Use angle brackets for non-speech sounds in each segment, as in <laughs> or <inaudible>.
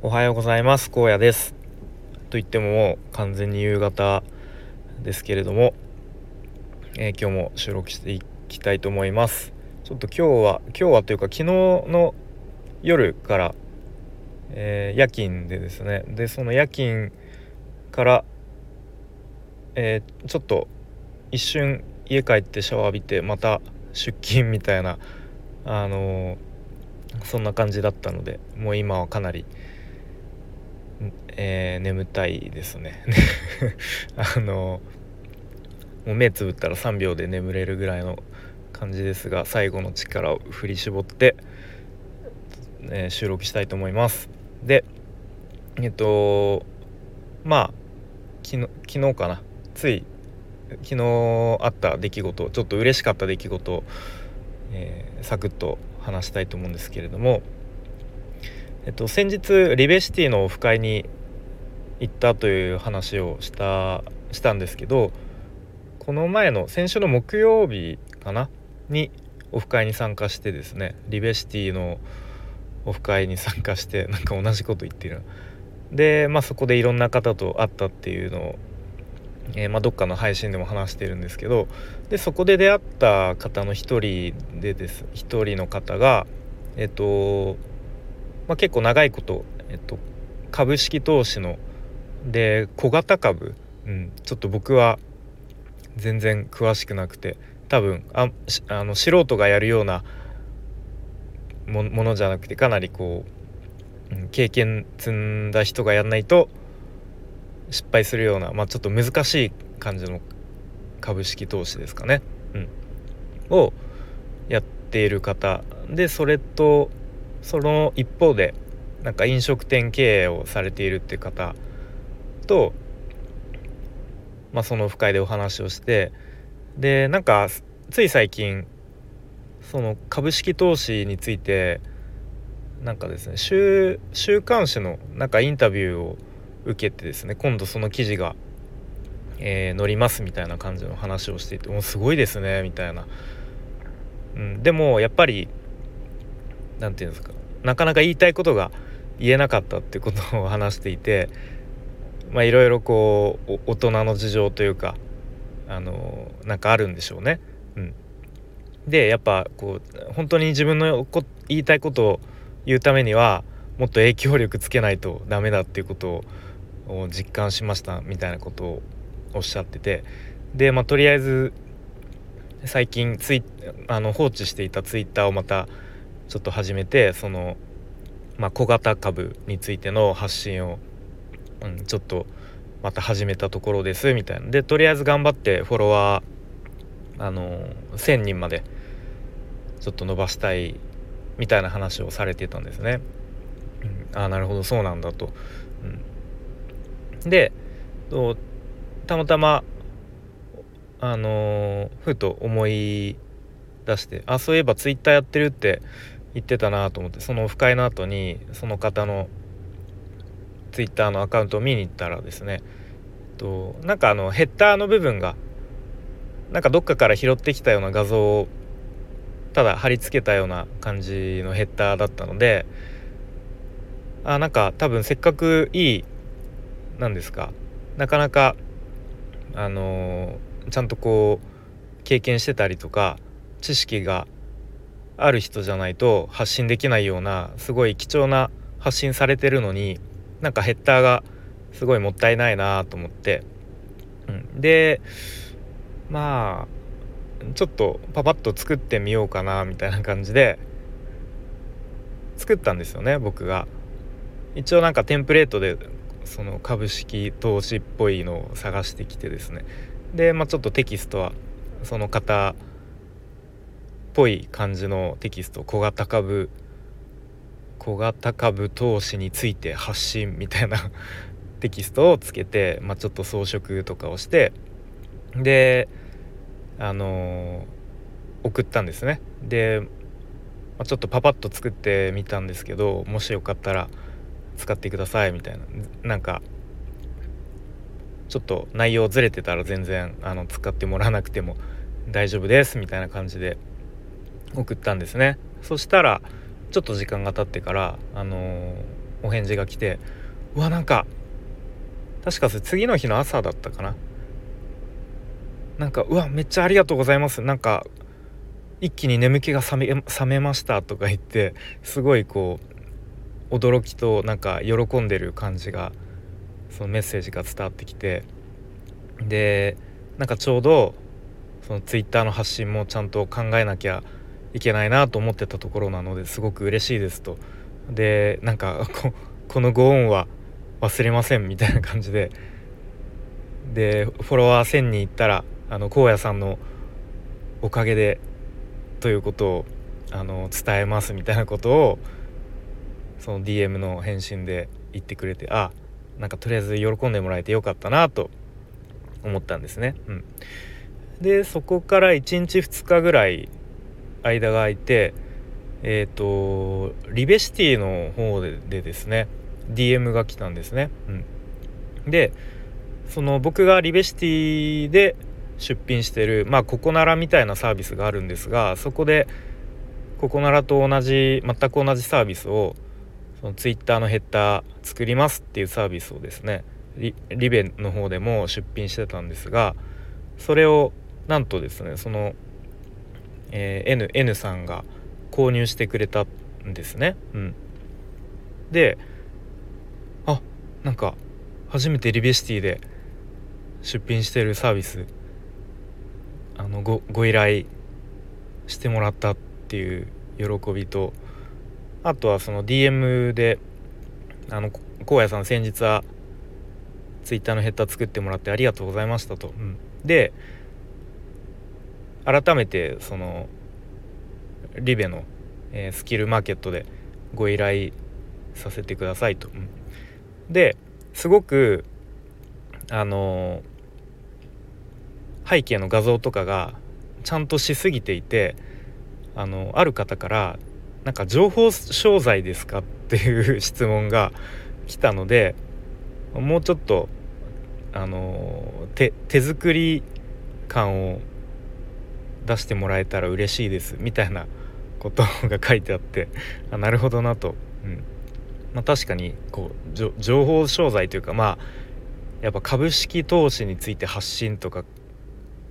おはようございます。荒野です。と言ってももう完全に夕方ですけれども、えー、今日も収録していきたいと思います。ちょっと今日は今日はというか昨日の夜から、えー、夜勤でですね。でその夜勤から、えー、ちょっと一瞬家帰ってシャワー浴びてまた出勤みたいなあのそんな感じだったのでもう今はかなりえー、眠たいですね。<laughs> あのもう目つぶったら3秒で眠れるぐらいの感じですが最後の力を振り絞って、えー、収録したいと思います。でえっとまあ昨日昨日かな。つい昨日あった出来事ちょっと嬉しかった出来事を、えー、サクッと話したいと思うんですけれどもえっと、先日リベシティのオフ会に行ったという話をしたしたんですけどこの前の先週の木曜日かなにオフ会に参加してですねリベシティのオフ会に参加して <laughs> なんか同じこと言ってるでまあそこでいろんな方と会ったっていうのを、えー、まあ、どっかの配信でも話してるんですけどでそこで出会った方の一人でです一人の方がえっとまあ、結構長いこと、えっと、株式投資ので小型株、うん、ちょっと僕は全然詳しくなくて。多分ああの素人がやるようなものじゃなくてかなりこう、うん、経験積んだ人がやんないと失敗するような、まあ、ちょっと難しい感じの株式投資ですかね、うん、をやっている方。でそれとその一方でなんか飲食店経営をされているっていう方と、まあ、そのオフ会でお話をしてでなんかつい最近その株式投資についてなんかですね週週刊誌のなんかインタビューを受けてですね今度その記事が、えー、載りますみたいな感じの話をしていてもうすごいですねみたいな、うん、でもやっぱり何て言うんですかなかなか言いたいことが言えなかったってことを話していてまあいろいろこう大人の事情というかあのなんかあるんでしょうね。うん、でやっぱこう本当に自分の言いたいことを言うためにはもっと影響力つけないとダメだっていうことを実感しましたみたいなことをおっしゃっててでまあとりあえず最近ツイあの放置していたツイッターをまたちょっと始めてその、まあ、小型株についての発信を、うん、ちょっとまた始めたところですみたいなでとりあえず頑張ってフォロワーあの1,000人までちょっと伸ばしたいみたいな話をされてたんですね。うん、ああなるほどそうなんだと。うん、でたまたまあのふと思い出してあそういえばツイッターやってるって言ってたなと思ってそのオフ会の後にその方のツイッターのアカウントを見に行ったらですねとなんかあのヘッダーの部分がなんかどっかから拾ってきたような画像をただ貼り付けたような感じのヘッダーだったのであなんか多分せっかくいいなんですかなかなかあのー、ちゃんとこう経験してたりとか知識がある人じゃないと発信できないようなすごい貴重な発信されてるのになんかヘッダーがすごいもったいないなと思って、うん、でまあちょっとパパッと作ってみようかなみたいな感じで作ったんですよね僕が。一応なんかテンプレートでその株式投資っぽいのを探してきてですね。で、まあ、ちょっとテキストはその方っぽい感じのテキスト小型株小型株投資について発信みたいな <laughs> テキストをつけて、まあ、ちょっと装飾とかをしてであのー、送ったんですね。で、まあ、ちょっとパパッと作ってみたんですけどもしよかったら使ってくださいみたいな。なんかちょっと内容ずれてたら全然あの使ってもらわなくても大丈夫ですみたいな感じで送ったんですね。そしたらちょっと時間が経ってからあのー、お返事が来てうわなんか確か次の日の朝だったかな。なんかうわめっちゃありがとうございます。なんか一気に眠気が覚め覚めましたとか言ってすごいこう驚きとなんか喜んでる感じがそのメッセージが伝わってきて。でなんかちょうどそのツイッターの発信もちゃんと考えなきゃいけないなと思ってたところなのですごく嬉しいですと。でなんかここのご恩は忘れませんみたいな感じで。でフォロワー1,000人いったらあの荒野さんのおかげでということをあの伝えますみたいなことをその DM の返信で言ってくれてあなんかとりあえず喜んでもらえてよかったなと思ったんですね。うん、でそこから1日2日ぐらい間が空いてえっ、ー、とリベシティの方ででですね DM が来たんですね。うん、でその僕がリベシティで出品してるまあココナラみたいなサービスがあるんですがそこでココナラと同じ全く同じサービスをそのツイッターのヘッダー作りますっていうサービスをですねリベの方でも出品してたんですがそれをなんとですねその、えー、N, N さんが購入してくれたんですね。うん、であなんか初めてリベシティで出品してるサービスあのごご依頼してもらったっていう喜びとあとはその DM であの荒野さん先日はツイッターのヘッダー作ってもらってありがとうございましたと。うん、で改めてそのリベの、え、スキルマーケットでご依頼させてくださいと。ですごくあの背景の画像とかがちゃんとしすぎていてあのある方から「なんか情報商材ですか?」っていう質問が来たのでもうちょっとあの手手作り感を出してもらえたら嬉しいですみたいなことが書いてあってあなるほどなと、うん。まあ、確かにこう情報商材というかまあやっぱ株式投資について発信とか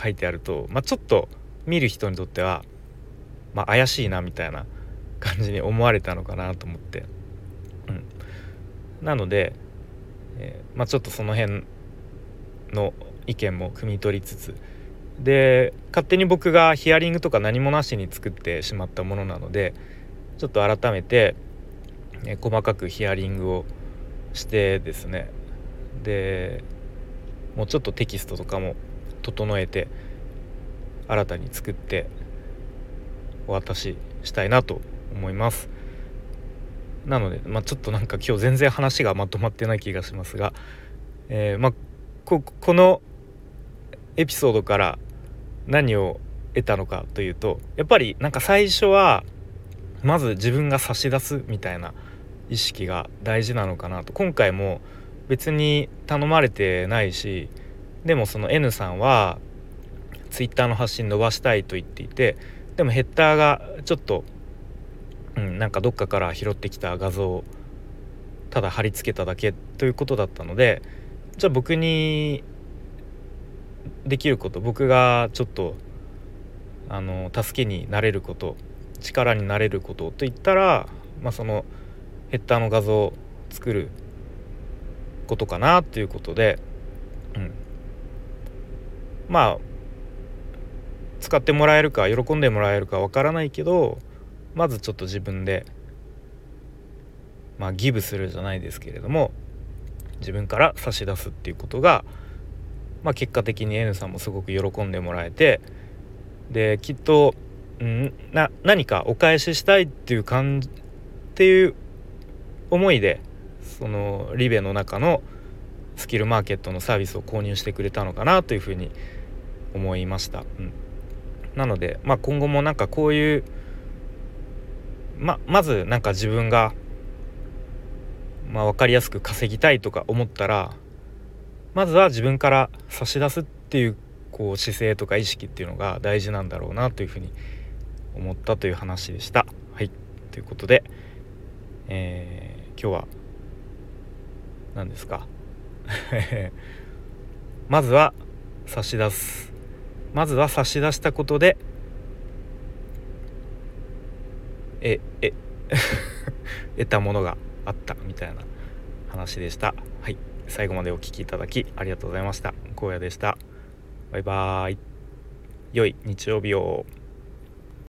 書いてあると、まあ、ちょっと見る人にとっては、まあ、怪しいなみたいな感じに思われたのかなと思って、うん、なので、えー、まあ、ちょっとその辺の意見も汲み取りつつで勝手に僕がヒアリングとか何もなしに作ってしまったものなのでちょっと改めて、え、細かくヒアリングをしてですね。でもうちょっとテキストとかも整えて新たに作ってお渡ししたいなと思います。なので、まあ、ちょっとなんか今日全然話がまとまってない気がしますが、えー、まあ、ここのエピソードから何を得たのかというとやっぱりなんか最初はまず自分が差し出すみたいな意識が大事なのかなと今回も別に頼まれてないしでもその N さんは Twitter の発信伸ばしたいと言っていてでもヘッダーがちょっと、うん、なんかどっかから拾ってきた画像をただ貼り付けただけということだったのでじゃあ僕にできること僕がちょっとあの助けになれること力になれることといったら、まあ、そのヘッダーの画像を作ることかなということで、うん、まあ使ってもらえるか喜んでもらえるかわからないけどまずちょっと自分でまあギブするじゃないですけれども自分から差し出すっていうことが、まあ、結果的に N さんもすごく喜んでもらえてできっと、うん、な何かお返ししたいっていう感じっていう思いでそのリベの中のスキルマーケットのサービスを購入してくれたのかなというふうに思いました。うん、なので、まあ、今後もなんかこういうままずなんか自分が、まあ、分かりやすく稼ぎたいとか思ったらまずは自分から差し出すっていうこう姿勢とか意識っていうのが大事なんだろうなというふうに思ったという話でした。はい。ということで、えー、今日は何ですか？<laughs> まずは差し出す。まずは差し出したことでええ <laughs> 得たものがあったみたいな話でした。はい。最後までお聴きいただきありがとうございました。荒野でした。バイバーイ。良い日曜日を。